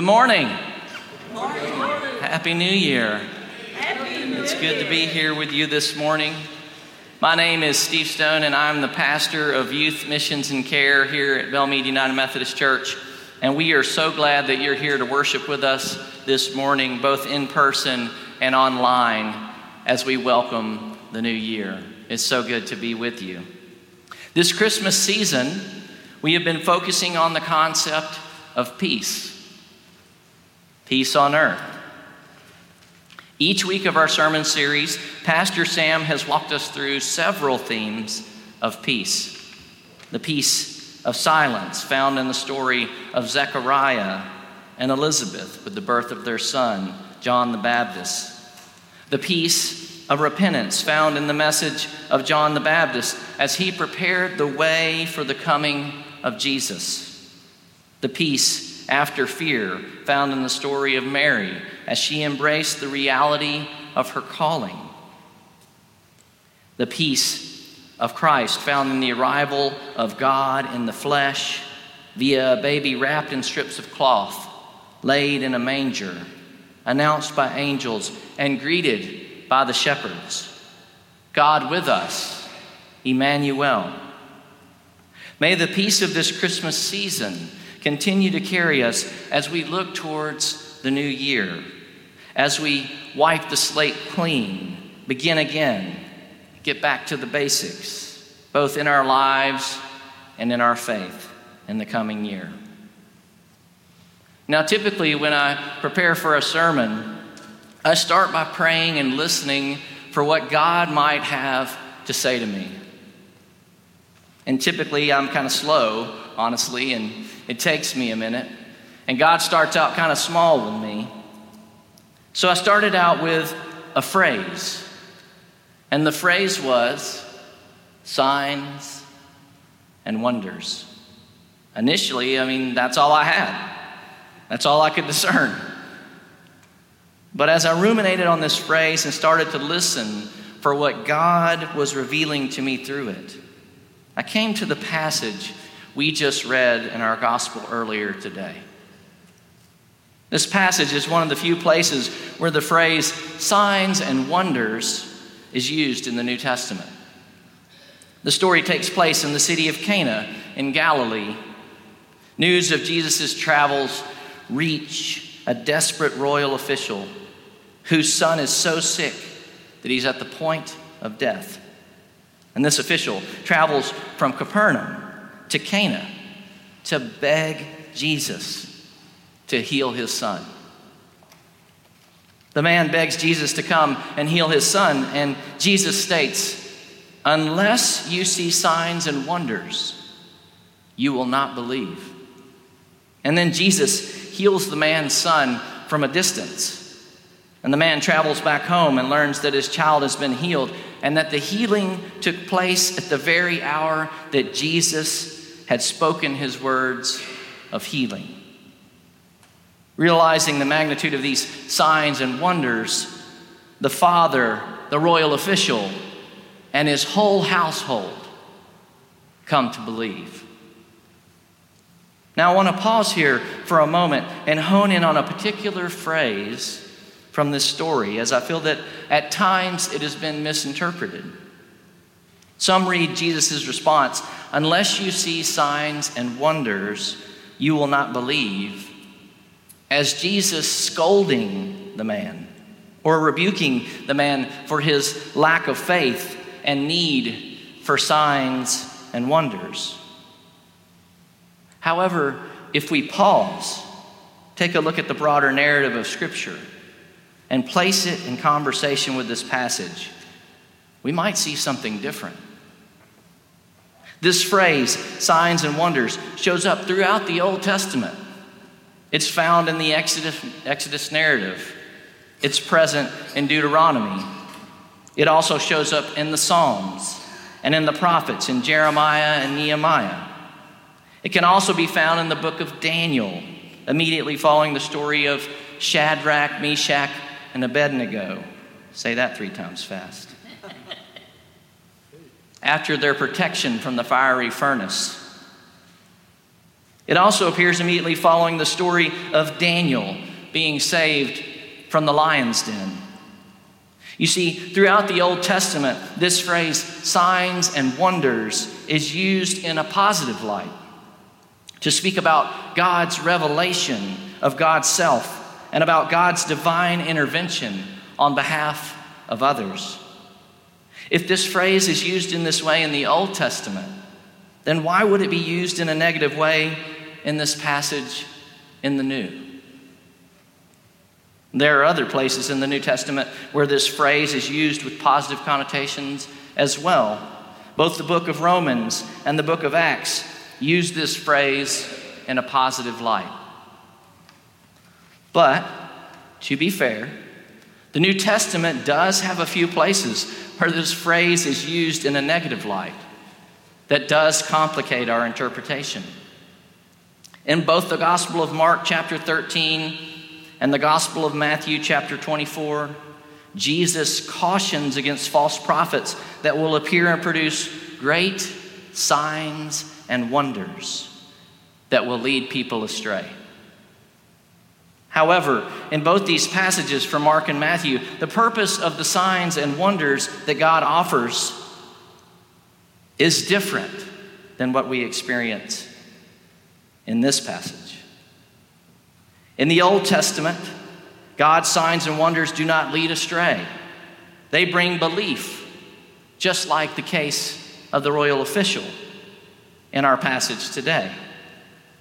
Good morning. Morning. Happy New Year. Happy New It's good to be here with you this morning. My name is Steve Stone, and I'm the pastor of Youth Missions and Care here at Belmead United Methodist Church. And we are so glad that you're here to worship with us this morning, both in person and online, as we welcome the new year. It's so good to be with you. This Christmas season, we have been focusing on the concept of peace peace on earth. Each week of our sermon series, Pastor Sam has walked us through several themes of peace. The peace of silence, found in the story of Zechariah and Elizabeth with the birth of their son, John the Baptist. The peace of repentance, found in the message of John the Baptist as he prepared the way for the coming of Jesus. The peace after fear, found in the story of Mary as she embraced the reality of her calling. The peace of Christ, found in the arrival of God in the flesh via a baby wrapped in strips of cloth, laid in a manger, announced by angels, and greeted by the shepherds. God with us, Emmanuel. May the peace of this Christmas season continue to carry us as we look towards the new year, as we wipe the slate clean, begin again, get back to the basics, both in our lives and in our faith in the coming year. Now, typically, when I prepare for a sermon, I start by praying and listening for what God might have to say to me. And typically, I'm kind of slow, honestly, and it takes me a minute. And God starts out kind of small with me. So I started out with a phrase. And the phrase was signs and wonders. Initially, I mean, that's all I had. That's all I could discern. But as I ruminated on this phrase and started to listen for what God was revealing to me through it, I came to the passage we just read in our gospel earlier today. This passage is one of the few places where the phrase signs and wonders is used in the New Testament. The story takes place in the city of Cana in Galilee. News of Jesus' travels reach a desperate royal official whose son is so sick that he's at the point of death. And this official travels from Capernaum to Cana to beg Jesus to heal his son. The man begs Jesus to come and heal his son, and Jesus states, Unless you see signs and wonders, you will not believe. And then Jesus heals the man's son from a distance. And the man travels back home and learns that his child has been healed and that the healing took place at the very hour that Jesus had spoken his words of healing. Realizing the magnitude of these signs and wonders, the father, the royal official, and his whole household come to believe. Now, I want to pause here for a moment and hone in on a particular phrase from this story, as I feel that at times it has been misinterpreted. Some read Jesus' response Unless you see signs and wonders, you will not believe, as Jesus scolding the man or rebuking the man for his lack of faith and need for signs and wonders. However, if we pause, take a look at the broader narrative of Scripture, and place it in conversation with this passage, we might see something different. This phrase, signs and wonders, shows up throughout the Old Testament. It's found in the Exodus, Exodus narrative, it's present in Deuteronomy. It also shows up in the Psalms and in the prophets, in Jeremiah and Nehemiah. It can also be found in the book of Daniel, immediately following the story of Shadrach, Meshach, and Abednego. Say that three times fast after their protection from the fiery furnace. It also appears immediately following the story of Daniel being saved from the lion's den. You see, throughout the Old Testament, this phrase, signs and wonders, is used in a positive light to speak about God's revelation of God's self and about God's divine intervention on behalf of others. If this phrase is used in this way in the Old Testament, then why would it be used in a negative way in this passage in the New? There are other places in the New Testament where this phrase is used with positive connotations as well. Both the book of Romans and the book of Acts use this phrase in a positive light. But, to be fair, the New Testament does have a few places where this phrase is used in a negative light that does complicate our interpretation. In both the Gospel of Mark, chapter 13, and the Gospel of Matthew, chapter 24, Jesus cautions against false prophets that will appear and produce great signs and wonders that will lead people astray. However, in both these passages from Mark and Matthew, the purpose of the signs and wonders that God offers is different than what we experience in this passage. In the Old Testament, God's signs and wonders do not lead astray, they bring belief, just like the case of the royal official in our passage today.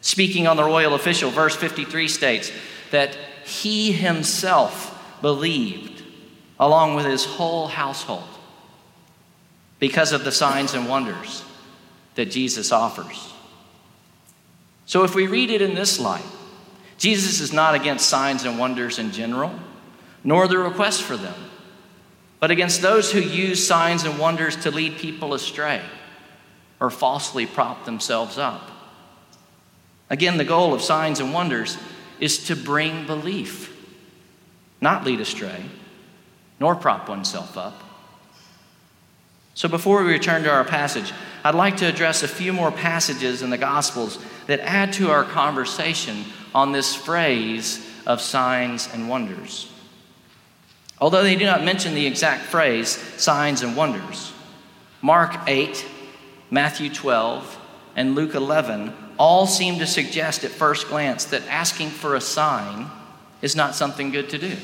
Speaking on the royal official, verse 53 states that he himself believed along with his whole household because of the signs and wonders that Jesus offers. So, if we read it in this light, Jesus is not against signs and wonders in general, nor the request for them, but against those who use signs and wonders to lead people astray or falsely prop themselves up. Again, the goal of signs and wonders is to bring belief, not lead astray, nor prop oneself up. So, before we return to our passage, I'd like to address a few more passages in the Gospels that add to our conversation on this phrase of signs and wonders. Although they do not mention the exact phrase, signs and wonders, Mark 8, Matthew 12, and Luke 11 all seem to suggest at first glance that asking for a sign is not something good to do.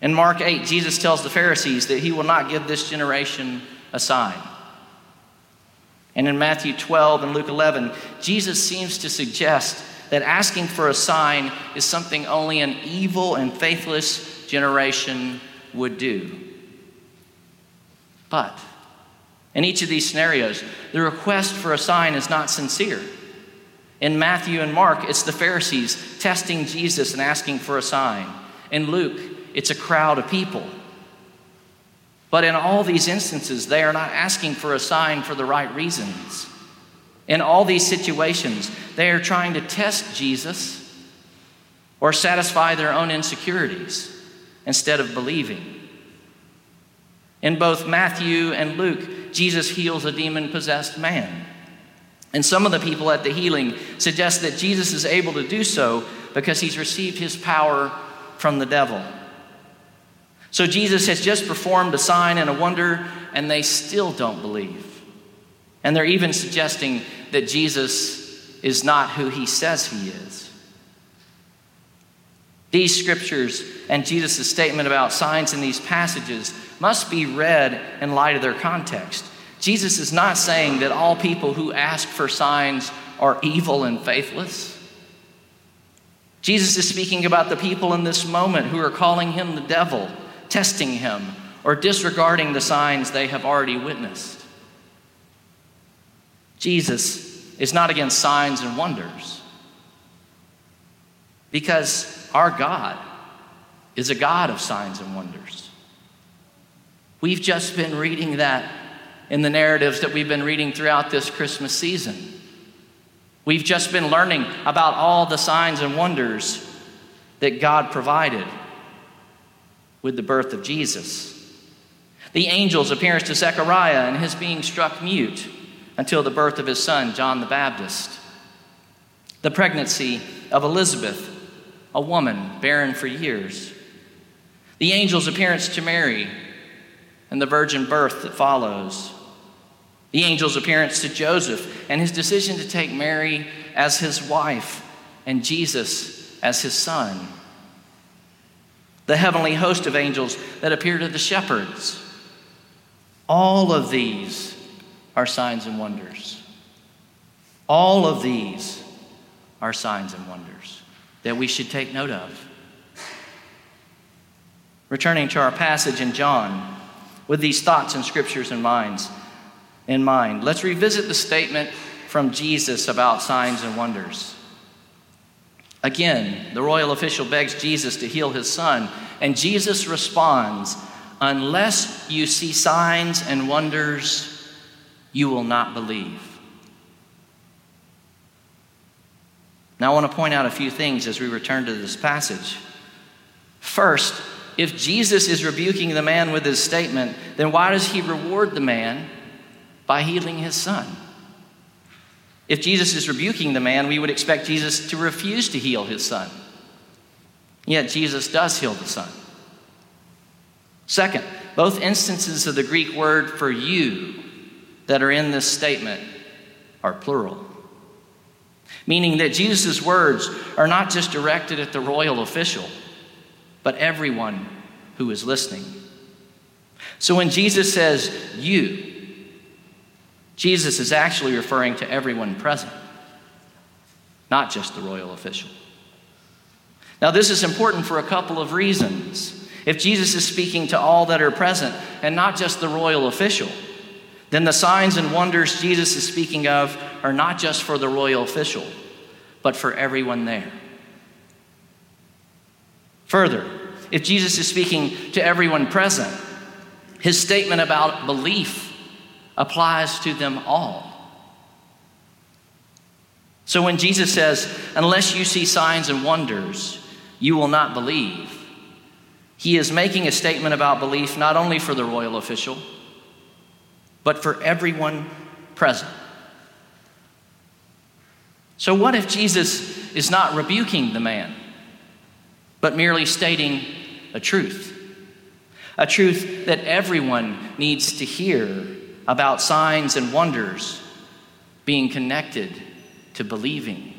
In Mark 8, Jesus tells the Pharisees that he will not give this generation a sign. And in Matthew 12 and Luke 11, Jesus seems to suggest that asking for a sign is something only an evil and faithless generation would do. But in each of these scenarios, the request for a sign is not sincere. In Matthew and Mark, it's the Pharisees testing Jesus and asking for a sign. In Luke, it's a crowd of people. But in all these instances, they are not asking for a sign for the right reasons. In all these situations, they are trying to test Jesus or satisfy their own insecurities instead of believing. In both Matthew and Luke, Jesus heals a demon possessed man. And some of the people at the healing suggest that Jesus is able to do so because he's received his power from the devil. So Jesus has just performed a sign and a wonder, and they still don't believe. And they're even suggesting that Jesus is not who he says he is. These scriptures and Jesus' statement about signs in these passages must be read in light of their context. Jesus is not saying that all people who ask for signs are evil and faithless. Jesus is speaking about the people in this moment who are calling him the devil, testing him, or disregarding the signs they have already witnessed. Jesus is not against signs and wonders because our God is a God of signs and wonders. We've just been reading that in the narratives that we've been reading throughout this Christmas season. We've just been learning about all the signs and wonders that God provided with the birth of Jesus. The angel's appearance to Zechariah and his being struck mute until the birth of his son, John the Baptist. the pregnancy of Elizabeth, a woman barren for years, the angel's appearance to Mary, and the virgin birth that follows, the angel's appearance to Joseph and his decision to take Mary as his wife and Jesus as his son, the heavenly host of angels that appear to the shepherds. All of these are signs and wonders. All of these are signs and wonders that we should take note of. Returning to our passage in John, with these thoughts and scriptures in minds, in mind, let's revisit the statement from Jesus about signs and wonders. Again, the royal official begs Jesus to heal his son, and Jesus responds, Unless you see signs and wonders, you will not believe. Now, I want to point out a few things as we return to this passage. First, if Jesus is rebuking the man with his statement, then why does he reward the man by healing his son? If Jesus is rebuking the man, we would expect Jesus to refuse to heal his son. Yet Jesus does heal the son. Second, both instances of the Greek word for you that are in this statement are plural meaning that Jesus' words are not just directed at the royal official, but everyone who is listening. So when Jesus says you, Jesus is actually referring to everyone present, not just the royal official. Now, this is important for a couple of reasons. If Jesus is speaking to all that are present and not just the royal official, then the signs and wonders Jesus is speaking of are not just for the royal official, but for everyone there. Further, if Jesus is speaking to everyone present, his statement about belief applies to them all. So when Jesus says, Unless you see signs and wonders, you will not believe, he is making a statement about belief not only for the royal official, but for everyone present. So, what if Jesus is not rebuking the man, but merely stating a truth? A truth that everyone needs to hear about signs and wonders being connected to believing.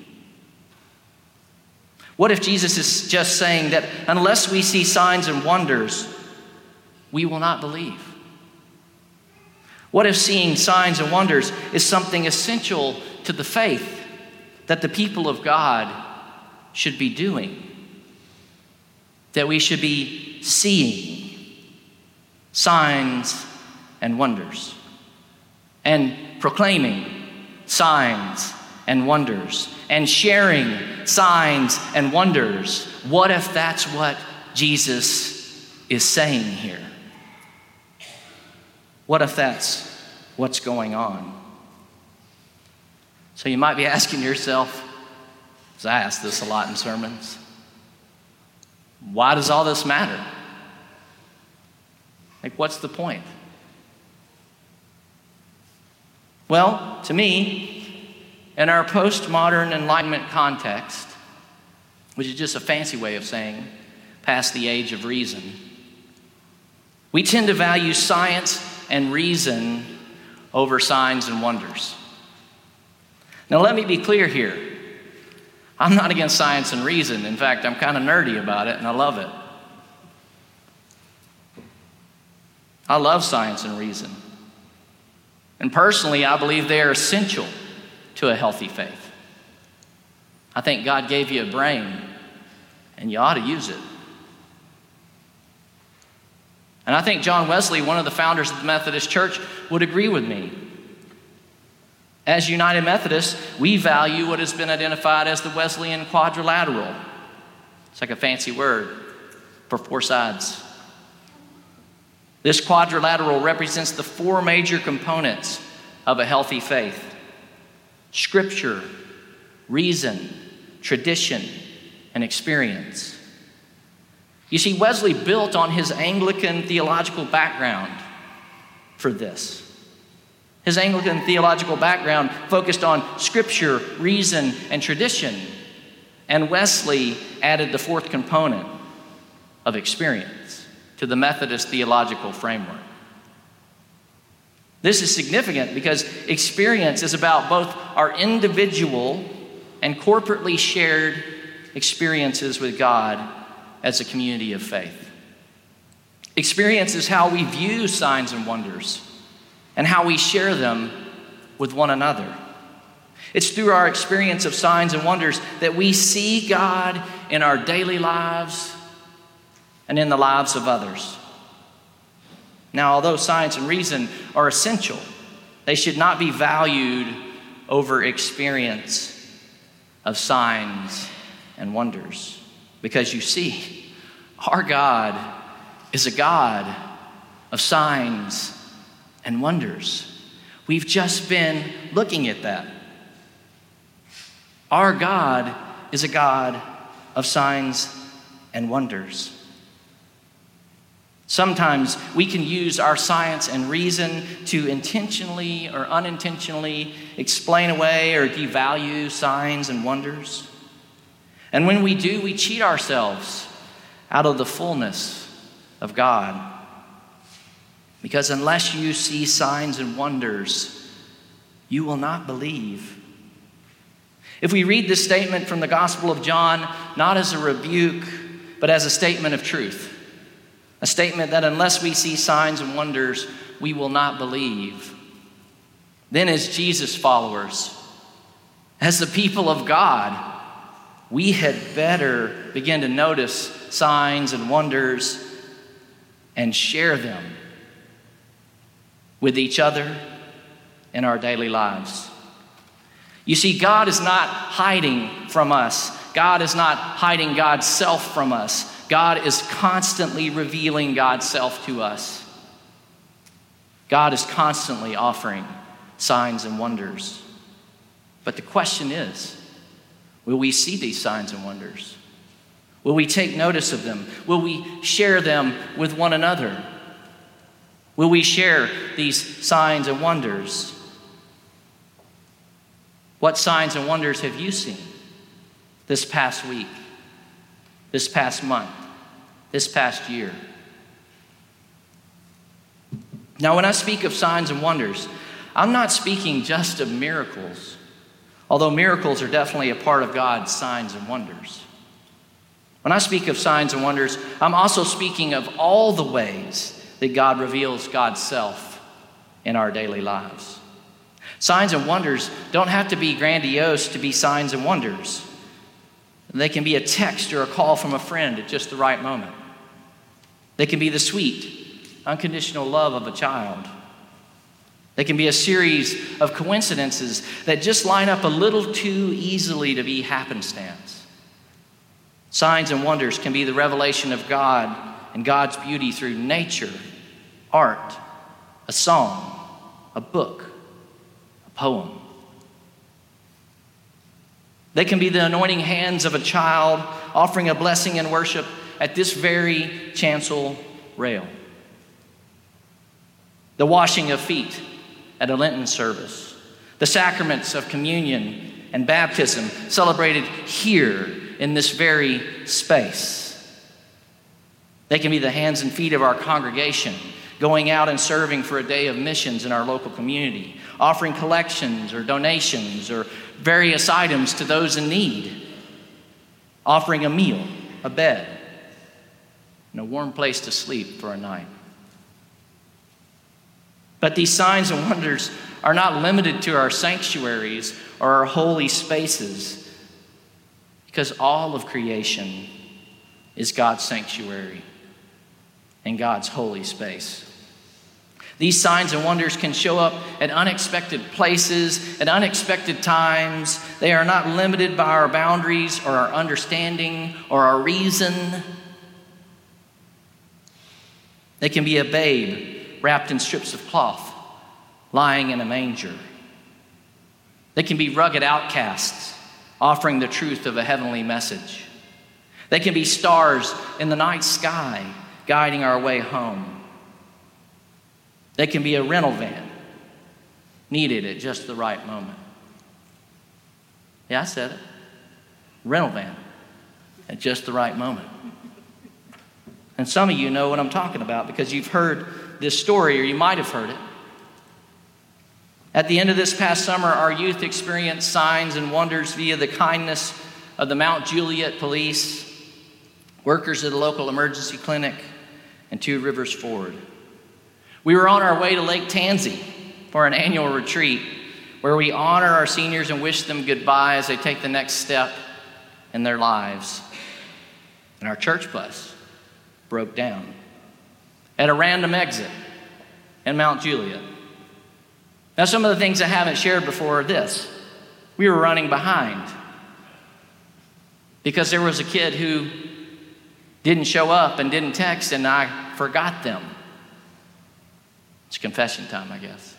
What if Jesus is just saying that unless we see signs and wonders, we will not believe? What if seeing signs and wonders is something essential to the faith? that the people of God should be doing, that we should be seeing signs and wonders, and proclaiming signs and wonders, and sharing signs and wonders. What if that's what Jesus is saying here? What if that's what's going on? So you might be asking yourself, because I ask this a lot in sermons, why does all this matter? Like, what's the point? Well, to me, in our postmodern Enlightenment context, which is just a fancy way of saying past the age of reason, we tend to value science and reason over signs and wonders. Now, let me be clear here. I'm not against science and reason. In fact, I'm kind of nerdy about it and I love it. I love science and reason. And personally, I believe they are essential to a healthy faith. I think God gave you a brain and you ought to use it. And I think John Wesley, one of the founders of the Methodist Church, would agree with me. As United Methodists, we value what has been identified as the Wesleyan quadrilateral. It's like a fancy word for four sides. This quadrilateral represents the four major components of a healthy faith scripture, reason, tradition, and experience. You see, Wesley built on his Anglican theological background for this. His Anglican theological background focused on scripture, reason, and tradition. And Wesley added the fourth component of experience to the Methodist theological framework. This is significant because experience is about both our individual and corporately shared experiences with God as a community of faith. Experience is how we view signs and wonders and how we share them with one another. It's through our experience of signs and wonders that we see God in our daily lives and in the lives of others. Now, although science and reason are essential, they should not be valued over experience of signs and wonders. Because you see, our God is a God of signs and wonders. We've just been looking at that. Our God is a God of signs and wonders. Sometimes we can use our science and reason to intentionally or unintentionally explain away or devalue signs and wonders. And when we do, we cheat ourselves out of the fullness of God. Because unless you see signs and wonders, you will not believe. If we read this statement from the Gospel of John not as a rebuke, but as a statement of truth, a statement that unless we see signs and wonders, we will not believe. Then, as Jesus followers, as the people of God, we had better begin to notice signs and wonders and share them with each other in our daily lives. You see, God is not hiding from us. God is not hiding God's self from us. God is constantly revealing God's self to us. God is constantly offering signs and wonders. But the question is will we see these signs and wonders? Will we take notice of them? Will we share them with one another? Will we share these signs and wonders? What signs and wonders have you seen this past week, this past month? this past year. Now, when I speak of signs and wonders, I'm not speaking just of miracles, although miracles are definitely a part of God's signs and wonders. When I speak of signs and wonders, I'm also speaking of all the ways that God reveals God's self in our daily lives. Signs and wonders don't have to be grandiose to be signs and wonders. They can be a text or a call from a friend at just the right moment. They can be the sweet, unconditional love of a child. They can be a series of coincidences that just line up a little too easily to be happenstance. Signs and wonders can be the revelation of God and God's beauty through nature, art, a song, a book, a poem. They can be the anointing hands of a child offering a blessing and worship at this very chancel rail. The washing of feet at a Lenten service, the sacraments of communion and baptism celebrated here in this very space. They can be the hands and feet of our congregation, going out and serving for a day of missions in our local community, offering collections or donations or various items to those in need, offering a meal, a bed, and a warm place to sleep for a night. But these signs and wonders are not limited to our sanctuaries or our holy spaces, because all of creation is God's sanctuary and God's holy space. These signs and wonders can show up at unexpected places, at unexpected times. They are not limited by our boundaries or our understanding or our reason. They can be a babe wrapped in strips of cloth, lying in a manger. They can be rugged outcasts, offering the truth of a heavenly message. They can be stars in the night sky, guiding our way home. They can be a rental van needed at just the right moment. Yeah, I said it. Rental van at just the right moment. And some of you know what I'm talking about because you've heard this story or you might have heard it. At the end of this past summer, our youth experienced signs and wonders via the kindness of the Mount Juliet police, workers at the local emergency clinic, and Two Rivers Ford. We were on our way to Lake Tansi for an annual retreat where we honor our seniors and wish them goodbye as they take the next step in their lives. And our church bus broke down at a random exit in Mount Juliet. Now, some of the things I haven't shared before are this we were running behind because there was a kid who didn't show up and didn't text, and I forgot them. It's confession time, I guess.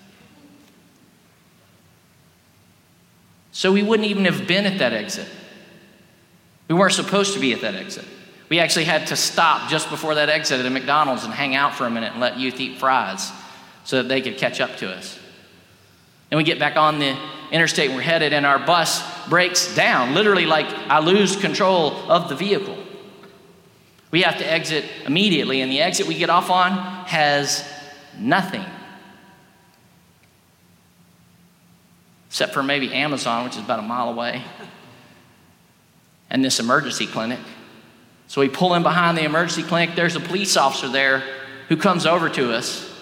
So we wouldn't even have been at that exit. We weren't supposed to be at that exit. We actually had to stop just before that exit at a McDonald's and hang out for a minute and let youth eat fries so that they could catch up to us. And we get back on the interstate and we're headed, and our bus breaks down, literally, like I lose control of the vehicle. We have to exit immediately, and the exit we get off on has nothing. Except for maybe Amazon, which is about a mile away, and this emergency clinic. So we pull in behind the emergency clinic. There's a police officer there who comes over to us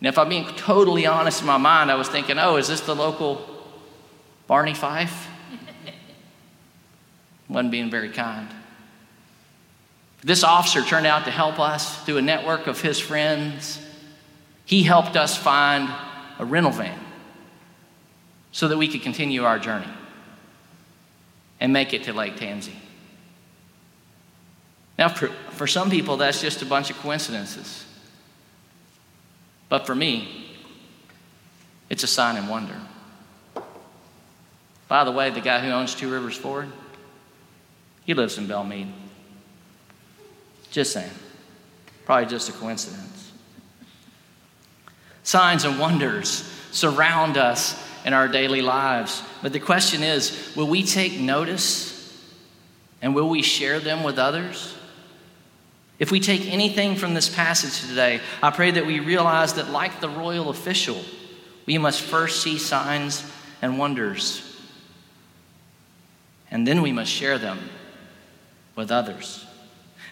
and if I'm being totally honest in my mind, I was thinking, oh, is this the local Barney Fife? Wasn't being very kind. This officer turned out to help us through a network of his friends. He helped us find a rental van so that we could continue our journey and make it to Lake Tansi. Now, for, for some people, that's just a bunch of coincidences. But for me, it's a sign and wonder. By the way, the guy who owns Two Rivers Ford, he lives in Belmead. Just saying. Probably just a coincidence. Signs and wonders surround us in our daily lives. But the question is will we take notice and will we share them with others? If we take anything from this passage today, I pray that we realize that, like the royal official, we must first see signs and wonders, and then we must share them with others.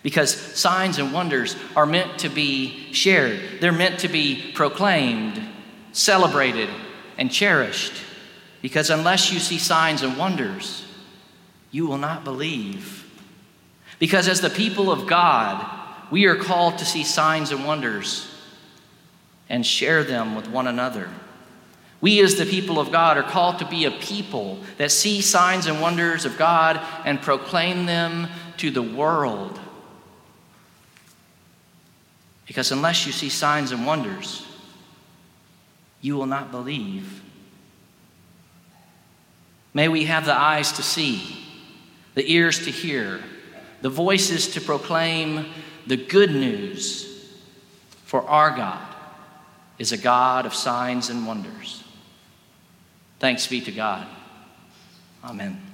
Because signs and wonders are meant to be shared, they're meant to be proclaimed, celebrated, and cherished. Because unless you see signs and wonders, you will not believe. Because as the people of God, we are called to see signs and wonders and share them with one another. We, as the people of God, are called to be a people that see signs and wonders of God and proclaim them to the world. Because unless you see signs and wonders, you will not believe. May we have the eyes to see, the ears to hear, the voices to proclaim the good news for our God is a God of signs and wonders. Thanks be to God. Amen.